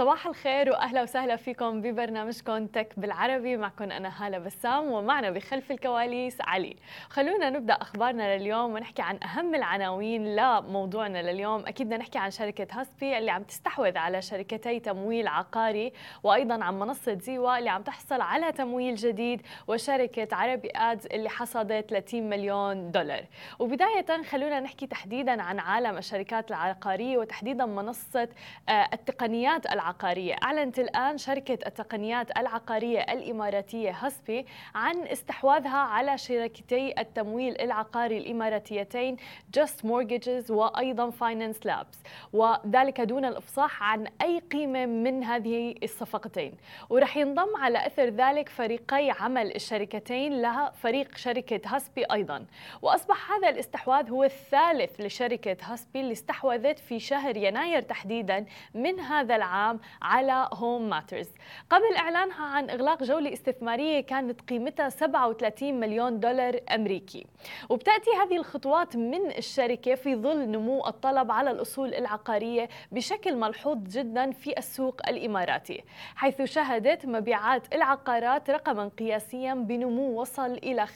صباح الخير وأهلا وسهلا فيكم ببرنامجكم تك بالعربي. معكم أنا هالة بسام ومعنا بخلف الكواليس علي. خلونا نبدأ أخبارنا لليوم ونحكي عن أهم العناوين لموضوعنا لليوم. أكيد بدنا نحكي عن شركة هاسبي اللي عم تستحوذ على شركتي تمويل عقاري وأيضا عن منصة زيوا اللي عم تحصل على تمويل جديد وشركة عربي آدز اللي حصدت 30 مليون دولار. وبداية خلونا نحكي تحديدا عن عالم الشركات العقارية وتحديدا منصة آه، التقنيات العقارية العقارية. أعلنت الآن شركة التقنيات العقارية الإماراتية هسبي عن استحواذها على شركتي التمويل العقاري الإماراتيتين Just Mortgages وأيضا Finance Labs. وذلك دون الإفصاح عن أي قيمة من هذه الصفقتين. ورح ينضم على أثر ذلك فريقي عمل الشركتين لها فريق شركة هسبي أيضا. وأصبح هذا الاستحواذ هو الثالث لشركة هسبي اللي استحوذت في شهر يناير تحديدا من هذا العام على هوم ماترز قبل إعلانها عن إغلاق جولة استثمارية كانت قيمتها 37 مليون دولار أمريكي. وبتأتي هذه الخطوات من الشركة في ظل نمو الطلب على الأصول العقارية بشكل ملحوظ جدا في السوق الإماراتي حيث شهدت مبيعات العقارات رقما قياسيا بنمو وصل إلى 25%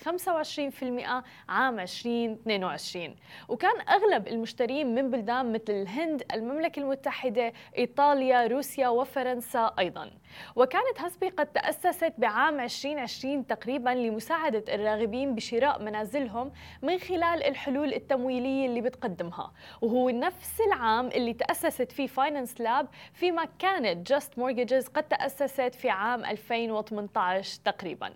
عام 2022 وكان أغلب المشترين من بلدان مثل الهند المملكة المتحدة إيطاليا روسيا روسيا وفرنسا أيضا. وكانت هسبي قد تأسست بعام 2020 تقريبا لمساعدة الراغبين بشراء منازلهم من خلال الحلول التمويلية اللي بتقدمها. وهو نفس العام اللي تأسست فيه فاينانس لاب فيما كانت جاست مورجز قد تأسست في عام 2018 تقريبا.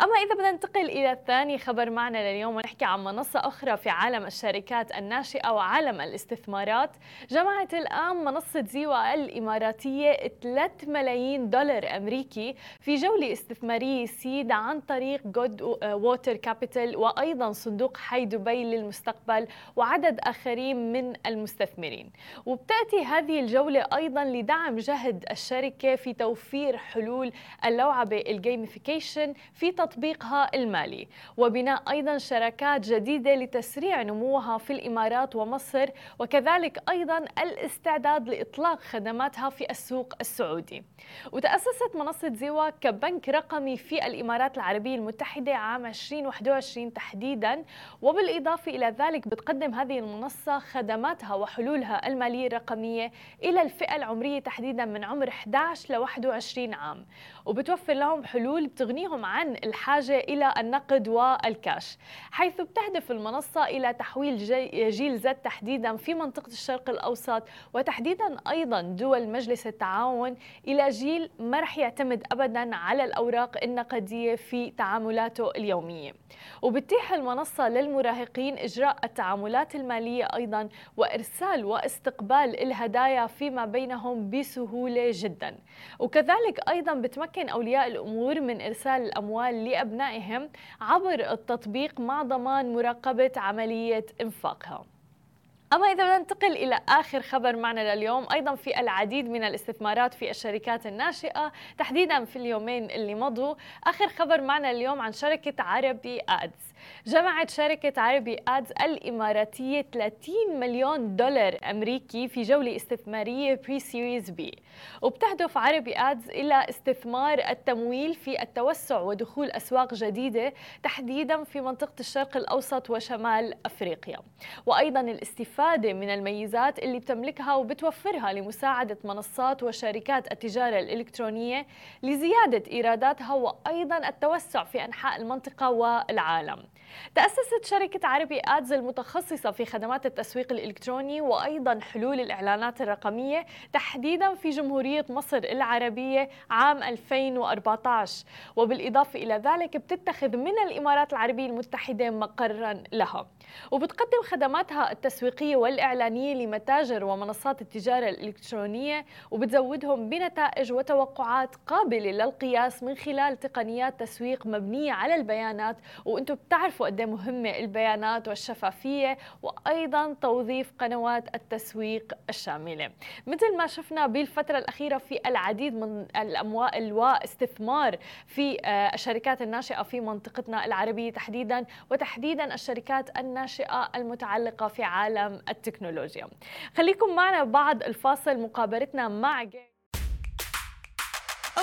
أما إذا بدنا ننتقل إلى ثاني خبر معنا لليوم ونحكي عن منصة أخرى في عالم الشركات الناشئة وعالم الاستثمارات جمعت الآن منصة زيوا الإماراتية 3 ملايين دولار أمريكي في جولة استثمارية سيد عن طريق جود ووتر كابيتال وأيضا صندوق حي دبي للمستقبل وعدد آخرين من المستثمرين. وبتأتي هذه الجولة أيضا لدعم جهد الشركة في توفير حلول اللوعبة الجيميفيكيشن في تطبيقها المالي. وبناء أيضا شراكات جديدة لتسريع نموها في الإمارات ومصر وكذلك أيضا الاستعداد لإطلاق خدماتها في السوق السعودي. وتأسست منصة زيوا كبنك رقمي في الإمارات العربية المتحدة عام 2021 تحديدا. وبالإضافة إلى ذلك بتقدم هذه المنصة خدماتها وحلولها المالية الرقمية إلى الفئة العمرية تحديدا من عمر 11 ل 21 عام. وبتوفر لهم حلول بتغنيهم عن الحاجة إلى النقد والكاش حيث بتهدف المنصة إلى تحويل جيل زد تحديدا في منطقة الشرق الأوسط وتحديدا أيضا دول مجلس التعاون إلى جيل ما رح يعتمد أبدا على الأوراق النقدية في تعاملاته اليومية. وبتتيح المنصة للمراهقين إجراء التعاملات المالية أيضا وإرسال واستقبال الهدايا فيما بينهم بسهولة جدا. وكذلك أيضا بتمكن أولياء الأمور من إرسال الأموال لأبنائهم عبر التطبيق مع ضمان مراقبة عملية إنفاقها. أما إذا ننتقل إلى آخر خبر معنا لليوم أيضا في العديد من الاستثمارات في الشركات الناشئة. تحديدا في اليومين اللي مضوا آخر خبر معنا اليوم عن شركة عربي آدز. جمعت شركة عربي آدز الإماراتية 30 مليون دولار أمريكي في جولة استثمارية بري سيريز بي وبتهدف عربي آدز إلى استثمار التمويل في التوسع ودخول أسواق جديدة تحديدا في منطقة الشرق الأوسط وشمال أفريقيا. وأيضا الاستفادة من الميزات اللي بتملكها وبتوفرها لمساعدة منصات وشركات التجارة الإلكترونية لزيادة إيراداتها وأيضا التوسع في أنحاء المنطقة والعالم. تأسست شركة عربي آدز المتخصصة في خدمات التسويق الإلكتروني وأيضا حلول الإعلانات الرقمية تحديدا في جمهورية مصر العربية عام 2014 وبالإضافة إلى ذلك بتتخذ من الإمارات العربية المتحدة مقرا لها. وبتقدم خدماتها التسويقية والإعلانية لمتاجر ومنصات التجارة الإلكترونية وبتزودهم بنتائج وتوقعات قابلة للقياس من خلال تقنيات تسويق مبنية على البيانات. بتعرفوا قد إيه مهمة البيانات والشفافية وأيضا توظيف قنوات التسويق الشاملة. مثل ما شفنا بالفترة الأخيرة في العديد من الأموال واستثمار في آه، الشركات الناشئة في منطقتنا العربية تحديدا وتحديدا الشركات الناشئة المتعلقة في عالم التكنولوجيا. خليكم معنا بعد الفاصل مقابلتنا مع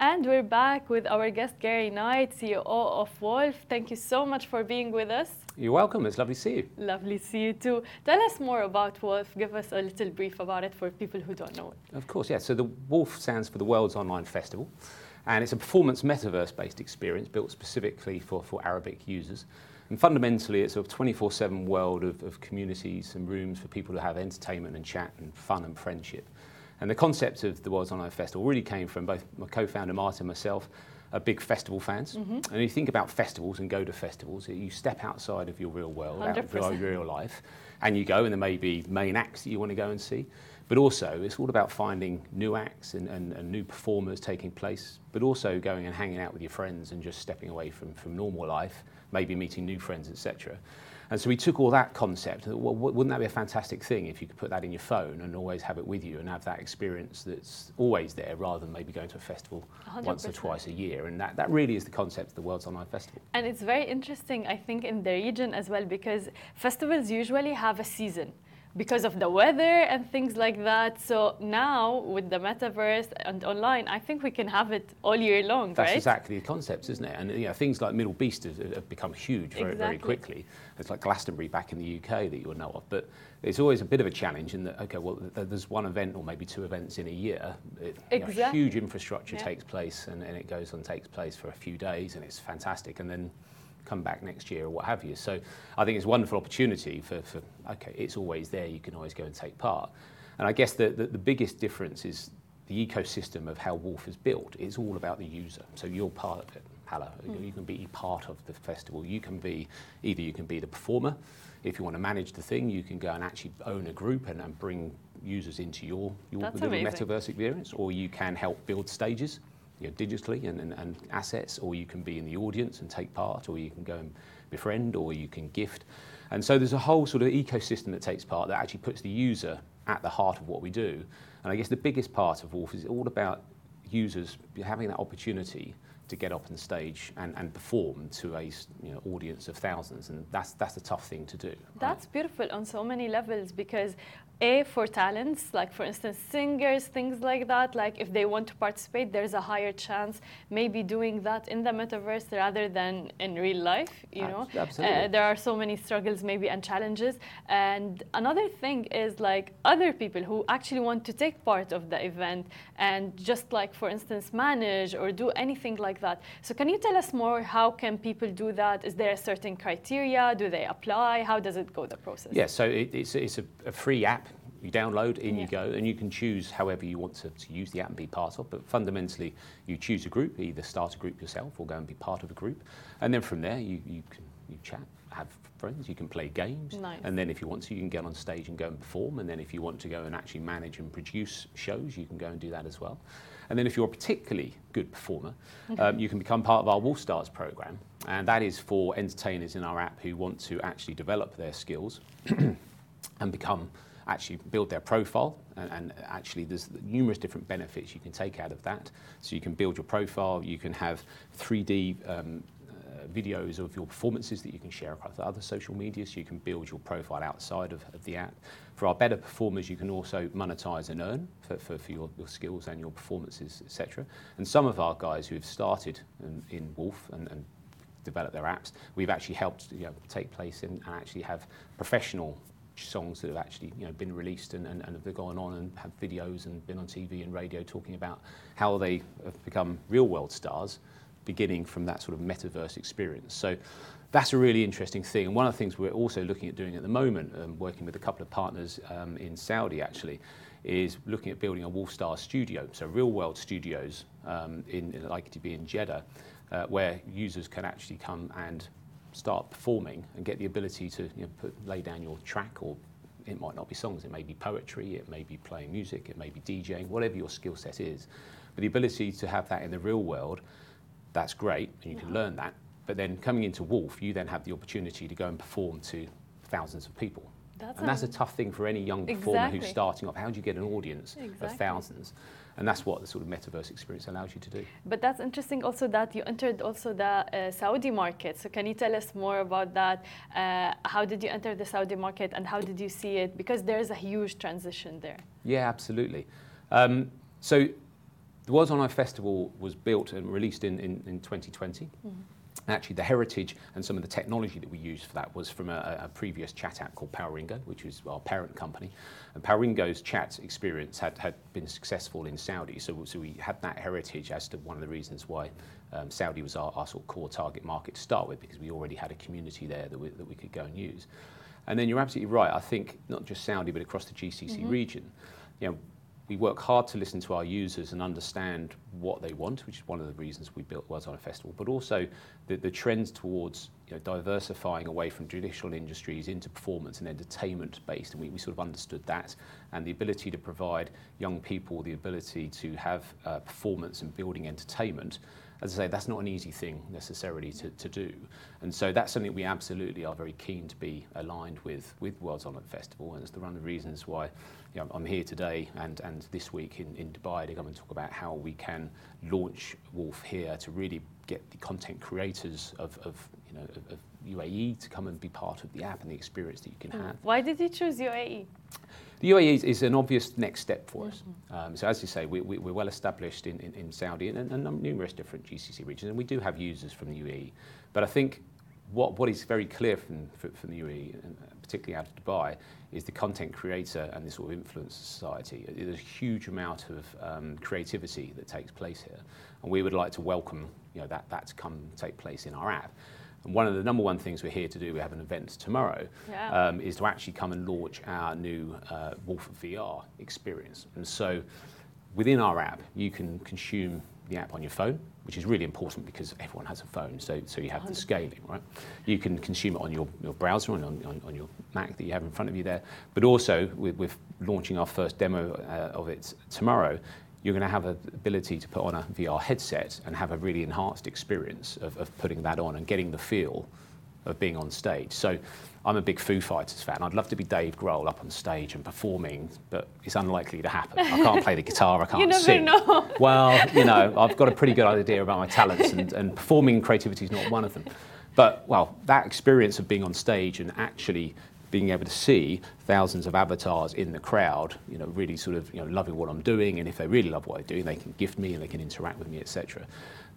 And we're back with our guest Gary Knight, CEO of Wolf. Thank you so much for being with us. You're welcome. It's lovely to see you. Lovely to see you too. Tell us more about Wolf. Give us a little brief about it for people who don't know it. Of course, yeah. So the Wolf stands for the World's Online Festival, and it's a performance metaverse-based experience built specifically for, for Arabic users. And fundamentally, it's a 24/7 world of, of communities and rooms for people to have entertainment and chat and fun and friendship. And the concept of the World's Online Festival really came from both my co-founder Martin and myself, are big festival fans. Mm-hmm. And you think about festivals and go to festivals, you step outside of your real world, 100%. out of your real life, and you go, and there may be main acts that you want to go and see. But also, it's all about finding new acts and, and, and new performers taking place, but also going and hanging out with your friends and just stepping away from, from normal life, maybe meeting new friends, etc. And so we took all that concept, well, wouldn't that be a fantastic thing if you could put that in your phone and always have it with you and have that experience that's always there rather than maybe going to a festival 100%. once or twice a year. And that, that really is the concept of the World's Online Festival. And it's very interesting, I think, in the region as well, because festivals usually have a season because of the weather and things like that. So now with the metaverse and online, I think we can have it all year long, That's right? exactly the concept, isn't it? And you know, things like MDLBEAST have, have become huge very, exactly. very quickly. It's like Glastonbury back in the UK that you would know of. But it's always a bit of a challenge in that, okay, well, there's one event or maybe two events in a year. It, exactly. know, huge infrastructure yeah. takes place and, and it goes and takes place for a few days and it's fantastic. And then come back next year or what have you. So I think it's a wonderful opportunity for, for okay, it's always there, you can always go and take part. And I guess the, the, the biggest difference is the ecosystem of how Wolf is built. It's all about the user. So you're part of it, Hala. Mm. You can be part of the festival. You can be, either you can be the performer, if you want to manage the thing, you can go and actually own a group and, and bring users into your, your little metaverse experience, or you can help build stages you know, digitally and, and, and, assets, or you can be in the audience and take part, or you can go and befriend, or you can gift. And so there's a whole sort of ecosystem that takes part that actually puts the user at the heart of what we do. And I guess the biggest part of Wolf is all about users having that opportunity to get up on stage and, and perform to a you know, audience of thousands. And that's, that's a tough thing to do. That's right? beautiful on so many levels because a for talents like for instance singers things like that like if they want to participate there's a higher chance maybe doing that in the metaverse rather than in real life you know? Absolutely. Uh, there are so many struggles maybe and challenges. And another thing is like other people who actually want to take part of the event and just like for instance manage or do anything like that. So can you tell us more how can people do that? Is there a certain criteria? Do they apply? How does it go the process? Yes yeah, so it, it's, it's a, a free app you download, in yeah. you go, and you can choose however you want to, to, use the app and be part of. But fundamentally, you choose a group, either start a group yourself or go and be part of a group. And then from there, you, you can you chat, have friends, you can play games. Nice. And then if you want to, you can get on stage and go and perform. And then if you want to go and actually manage and produce shows, you can go and do that as well. And then if you're a particularly good performer, um, you can become part of our Wolf Stars program. And that is for entertainers in our app who want to actually develop their skills and become actually build their profile. And, and, actually, there's numerous different benefits you can take out of that. So you can build your profile, you can have 3D um, uh, videos of your performances that you can share across other social media, so you can build your profile outside of, of the app. For our better performers, you can also monetize and earn for, for, for your, your, skills and your performances, etc. And some of our guys who have started in, in Wolf and, and developed their apps, we've actually helped you know, take place in, and actually have professional songs that have actually you know, been released and, and, and have gone on and have videos and been on TV and radio talking about how they have become real world stars beginning from that sort of metaverse experience. So that's a really interesting thing. And one of the things we're also looking at doing at the moment, um, working with a couple of partners um, in Saudi actually, is looking at building a Wolfstar studio, so real world studios um, in, in likely to be in Jeddah, uh, where users can actually come and start performing and get the ability to you know, put, lay down your track or it might not be songs, it may be poetry, it may be playing music, it may be DJing, whatever your skill set is. But the ability to have that in the real world, that's great, and you can learn that. But then coming into Wolf, you then have the opportunity to go and perform to thousands of people. That's and that's a tough thing for any young performer exactly. who's starting off. How do you get an audience exactly. of thousands? And that's what the sort of metaverse experience allows you to do. But that's interesting also that you entered also the uh, Saudi market. So can you tell us more about that? Uh, how did you enter the Saudi market and how did you see it? Because there's a huge transition there. Yeah, absolutely. Um, so the World's Online Festival was built and released in, in, in 2020. Mm-hmm. Actually, the heritage and some of the technology that we used for that was from a, a previous chat app called Palringo, which was our parent company. And Palringo's chat experience had, had been successful in Saudi, so, so we had that heritage as to one of the reasons why um, Saudi was our, our sort of core target market to start with, because we already had a community there that we, that we could go and use. And then you're absolutely right. I think not just Saudi, but across the GCC mm-hmm. region, you know, we work hard to listen to our users and understand what they want, which is one of the reasons we built was on a Festival, but also the, the trends towards you know, diversifying away from traditional industries into performance and entertainment based. And we, we sort of understood that and the ability to provide young people the ability to have uh, performance and building entertainment as I say, that's not an easy thing necessarily to, to do. And so that's something we absolutely are very keen to be aligned with with World's Online Festival. And it's the one of the reasons why you know, I'm here today and, and this week in, in Dubai to come and talk about how we can launch Wolf here to really get the content creators of, of you know, of, of UAE to come and be part of the app and the experience that you can hmm. have. Why did you choose UAE? The UAE is, is, an obvious next step for us. Mm-hmm. Um, so as you say, we, we, are well established in, in, in Saudi and, and, numerous different GCC regions, and we do have users from the UAE. But I think what, what is very clear from, from the UAE, and particularly out of Dubai, is the content creator and the sort of influencer society. There's a huge amount of um, creativity that takes place here, and we would like to welcome you know, that, that to come take place in our app. And one of the number one things we're here to do, we have an event tomorrow, yeah. um, is to actually come and launch our new uh, Wolf VR experience. And so within our app, you can consume the app on your phone, which is really important because everyone has a phone, so, so you have the scaling, right? You can consume it on your, your browser, on, on, on your Mac that you have in front of you there, but also with, with launching our first demo uh, of it tomorrow, you're going to have an ability to put on a VR headset and have a really enhanced experience of, of putting that on and getting the feel of being on stage. So I'm a big Foo Fighters fan. I'd love to be Dave Grohl up on stage and performing, but it's unlikely to happen. I can't play the guitar, I can't you never sing. Know. Well, you know, I've got a pretty good idea about my talents, and, and performing creativity is not one of them. But, well, that experience of being on stage and actually being able to see thousands of avatars in the crowd, you know, really sort of, you know, loving what I'm doing, and if they really love what I'm doing, they can gift me and they can interact with me, etc.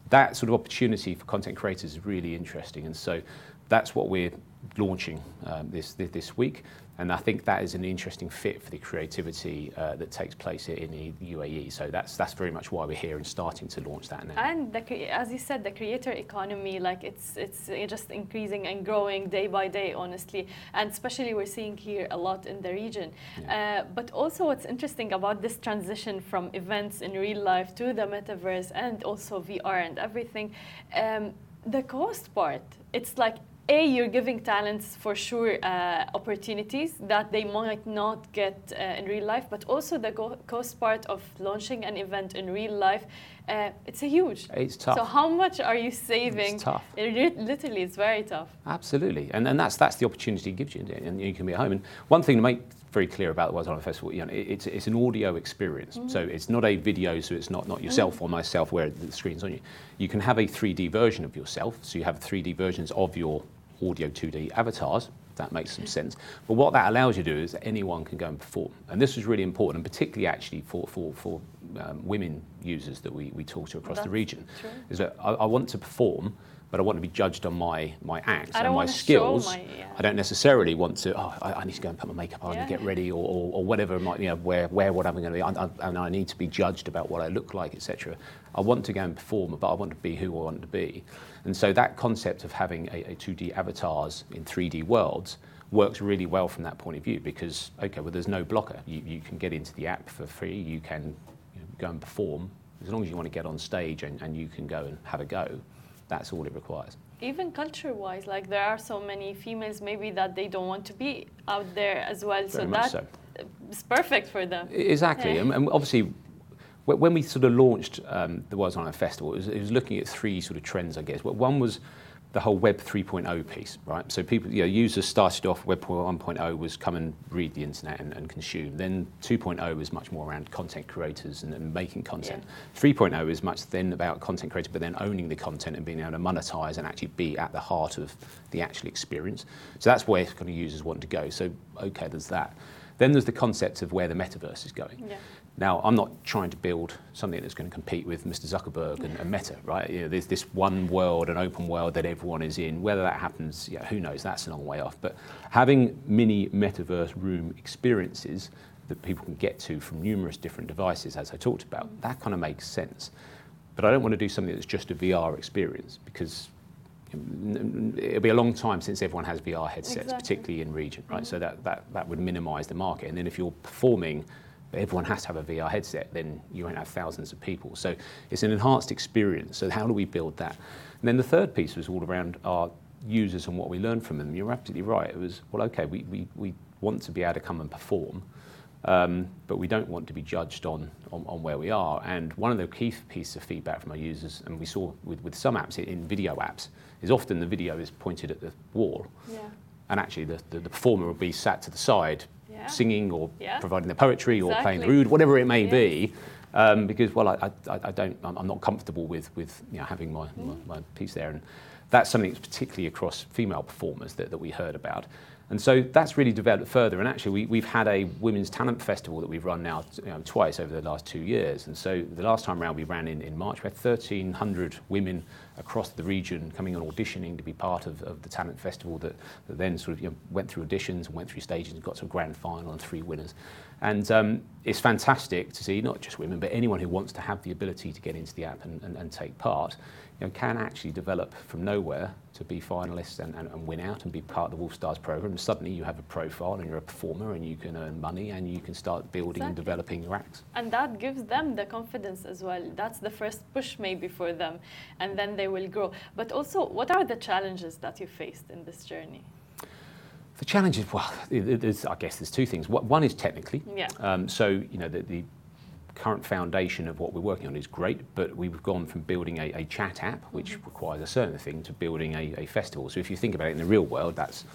That sort of opportunity for content creators is really interesting, and so that's what we're launching um, this, this week. And I think that is an interesting fit for the creativity uh, that takes place here in the UAE. So that's that's very much why we're here and starting to launch that now. And the, as you said, the creator economy, like it's it's just increasing and growing day by day, honestly. And especially we're seeing here a lot in the region. Yeah. Uh, but also, what's interesting about this transition from events in real life to the metaverse and also VR and everything, um, the cost part. It's like a you're giving talents for sure uh, opportunities that they might not get uh, in real life but also the cost part of launching an event in real life uh, it's a huge. It's tough. so how much are you saving? It's tough. It, literally it's very tough. Absolutely. And, and that's that's the opportunity it gives you and you can be at home. And one thing to make very clear about the World's Online Festival. You know, it's, it's an audio experience. Mm. So it's not a video, so it's not, not yourself mm. or myself where the screen's on you. You can have a 3D version of yourself. So you have 3D versions of your audio 2D avatars. That makes some sense. But what that allows you to do is that anyone can go and perform. And this was really important, and particularly actually for, for, for um, women users that we, we talk to across That's the region, true. is that I, I want to perform but I want to be judged on my my acts and my skills. My, yeah. I don't necessarily want to. Oh, I, I, need to go and put my makeup on yeah. and get ready, or, or, or whatever. Might, you know, where where what I'm going to be, I, I, and I need to be judged about what I look like, etc. I want to go and perform, but I want to be who I want to be. And so that concept of having a, a 2D avatars in 3D worlds works really well from that point of view because okay, well, there's no blocker. You, you can get into the app for free. You can you know, go and perform as long as you want to get on stage and, and you can go and have a go. That's all it requires. Even culture-wise, like there are so many females maybe that they don't want to be out there as well. Very so that's so. perfect for them. Exactly, yeah. and, and obviously when we sort of launched um, the World's Online Festival, it was, it was, looking at three sort of trends, I guess. One was the whole Web 3.0 piece, right? So people, you know, users started off Web 1.0 was come and read the internet and, and consume. Then 2.0 was much more around content creators and, and making content. Yeah. 3.0 is much then about content creators, but then owning the content and being able to monetize and actually be at the heart of the actual experience. So that's where kind of users want to go. So okay, there's that. Then there's the concept of where the metaverse is going. Yeah. Now, I'm not trying to build something that's going to compete with Mr. Zuckerberg and, and Meta, right? You know, there's this one world, an open world that everyone is in. Whether that happens, yeah, who knows? That's a long way off. But having mini metaverse room experiences that people can get to from numerous different devices, as I talked about, that kind of makes sense. But I don't want to do something that's just a VR experience because it'll be a long time since everyone has VR headsets, exactly. particularly in region, right? Mm-hmm. So that, that, that would minimize the market. And then if you're performing everyone has to have a VR headset, then you won't have thousands of people. So it's an enhanced experience. So how do we build that? And then the third piece was all around our users and what we learned from them. You're absolutely right. It was, well, okay, we, we, we want to be able to come and perform, um, but we don't want to be judged on, on, on, where we are. And one of the key pieces of feedback from our users, and we saw with, with some apps, in video apps, is often the video is pointed at the wall. Yeah. And actually, the, the, the performer will be sat to the side yeah. singing or yeah. providing the poetry exactly. or playing the oud, whatever it may be. Um, because well, I, I, I, don't, I'm not comfortable with with you know, having my, mm. my, my, piece there, and that's something that's particularly across female performers that, that we heard about. And so that's really developed further. And actually, we, have had a women's talent festival that we've run now you know, twice over the last two years. And so the last time around we ran in, in March, we had 1,300 women across the region coming and auditioning to be part of, of the talent festival that, that then sort of you know, went through auditions and went through stages and got to a grand final and three winners. And um, it's fantastic to see not just women, but anyone who wants to have the ability to get into the app and, and, and take part you know, can actually develop from nowhere to be finalists and, and, and, win out and be part of the Wolf Stars program. Suddenly you have a profile and you're a performer and you can earn money and you can start building exactly. and developing your acts. And that gives them the confidence as well. That's the first push maybe for them and then they will grow. But also, what are the challenges that you faced in this journey? The challenges, well, I guess there's two things. One is technically. Yeah. Um, so, you know, the, the current foundation of what we're working on is great, but we've gone from building a, a chat app, which mm-hmm. requires a certain thing, to building a, a, festival. So if you think about it in the real world, that's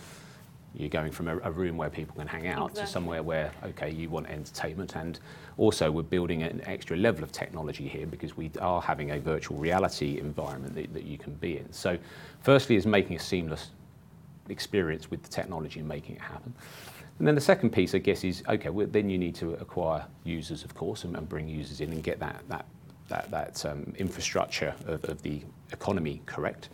you're going from a, a room where people can hang out exactly. to somewhere where, okay, you want entertainment. And also, we're building an extra level of technology here because we are having a virtual reality environment that, that you can be in. So, firstly, is making a seamless experience with the technology and making it happen. And then the second piece, I guess, is okay. Well, then you need to acquire users, of course, and, and bring users in and get that that that, that um, infrastructure of, of, the economy correct.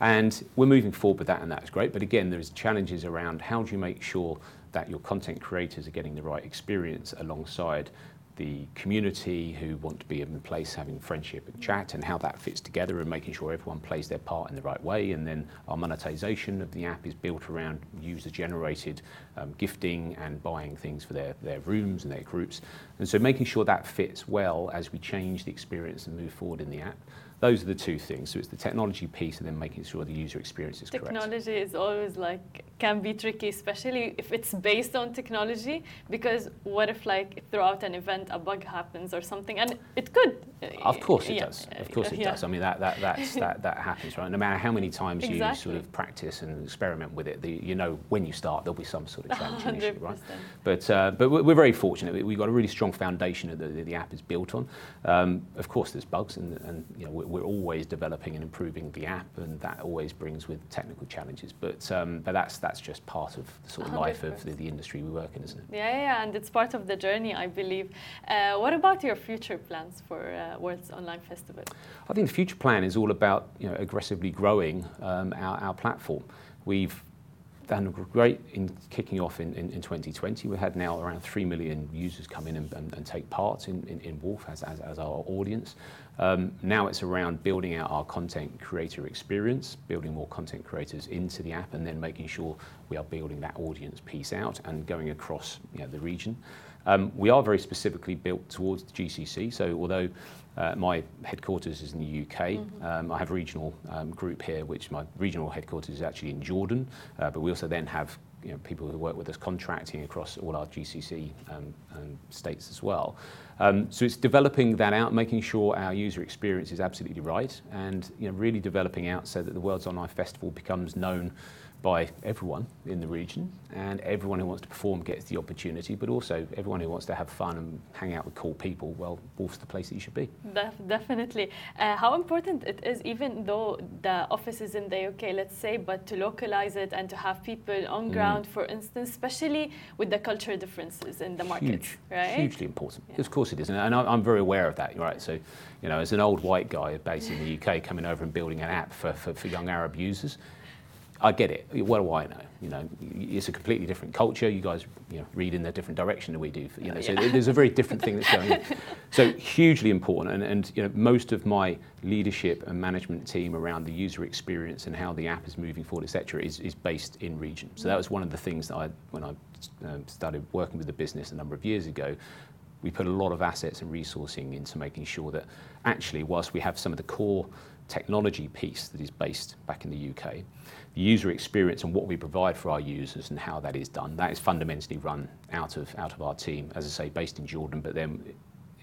And we're moving forward with that, and that's great. But again, there's challenges around how do you make sure that your content creators are getting the right experience alongside the community who want to be in place having friendship and chat and how that fits together and making sure everyone plays their part in the right way. And then our monetization of the app is built around user generated um, gifting and buying things for their, their rooms and their groups. And so making sure that fits well as we change the experience and move forward in the app those are the two things. So it's the technology piece and then making sure the user experience is technology correct. Technology is always like can be tricky, especially if it's based on technology. Because what if like throughout an event a bug happens or something, and it could. Of course it yeah. does. Of course it yeah. does. I mean that that that that happens, right? No matter how many times exactly. you sort of practice and experiment with it, the, you know when you start there'll be some sort of challenge issue, right? But uh, but we're very fortunate. We've got a really strong foundation that the, the app is built on. Um, of course, there's bugs, and, and you know we're always developing and improving the app, and that always brings with technical challenges. But um, but that's that's just part of the sort of life of the, the, industry we work in, isn't it? Yeah, yeah, and it's part of the journey, I believe. Uh, what about your future plans for uh, World's Online Festival? I think the future plan is all about you know aggressively growing um, our, our platform. We've done great in kicking off in, in, in, 2020. We had now around 3 million users come in and, and, and take part in, in, in WOLF as, as, as, our audience. Um, now it's around building out our content creator experience, building more content creators into the app, and then making sure we are building that audience piece out and going across you know, the region. Um, we are very specifically built towards the GCC, so although uh, my headquarters is in the UK. Mm-hmm. Um, I have a regional um, group here, which my regional headquarters is actually in Jordan, uh, but we also then have you know, people who work with us contracting across all our GCC um, um, states as well. Um, so it's developing that out, making sure our user experience is absolutely right, and you know, really developing out so that the World's Online Festival becomes known by everyone in the region, and everyone who wants to perform gets the opportunity, but also everyone who wants to have fun and hang out with cool people, well, WOLF's the place that you should be. Def- definitely. Uh, how important it is, even though the office is in the UK, let's say, but to localize it and to have people on mm. ground, mm. for instance, especially with the cultural differences in the market, Huge, right? Hugely important. Yeah. Of course it is, and I'm very aware of that, right? So, you know, as an old white guy based in the UK coming over and building an app for, for, for young Arab users, I get it. What do I know? You know, it's a completely different culture. You guys, you know, read in a different direction than we do. You know, yeah. so there's a very different thing that's going on. So hugely important. And, and you know, most of my leadership and management team around the user experience and how the app is moving forward, etc., is, is based in region. So that was one of the things that I, when I um, started working with the business a number of years ago, we put a lot of assets and resourcing into making sure that actually, whilst we have some of the core technology piece that is based back in the UK, the user experience and what we provide for our users and how that is done, that is fundamentally run out of out of our team, as I say, based in Jordan. But then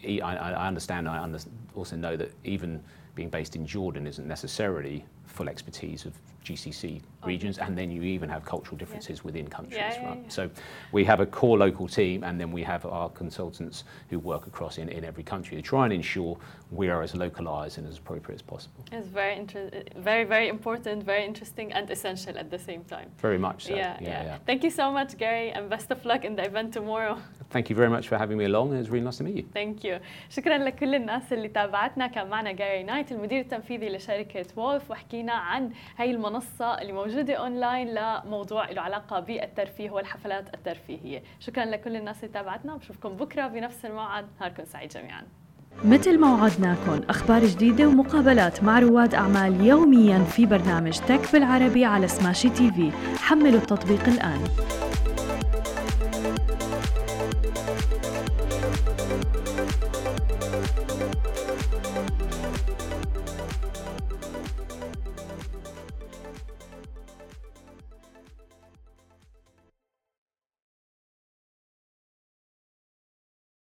I, I understand, I also know that even being based in Jordan isn't necessarily full expertise of GCC regions, and then you even have cultural differences yeah. within countries, yeah, right? Yeah, so we have a core local team, and then we have our consultants who work across in, in every country to try and ensure we are as localized and as appropriate as possible. It's very, inter- very, very important, very interesting, and essential at the same time. Very much so. Yeah, yeah. Thank you so much, Gary, and best of luck in the event tomorrow. Thank you very much for having me along. It was really nice to meet you. Thank you. شكرا لكل الناس اللي تابعتنا كان معنا جاري نايت المدير التنفيذي لشركة وولف وحكينا عن هاي المنصة اللي موجودة أونلاين لموضوع له علاقة بالترفيه والحفلات الترفيهية. شكرا لكل الناس اللي تابعتنا بشوفكم بكرة بنفس الموعد. نهاركم سعيد جميعا. مثل ما وعدناكم أخبار جديدة ومقابلات مع رواد أعمال يوميا في برنامج تك بالعربي على سماشي تي في حملوا التطبيق الآن.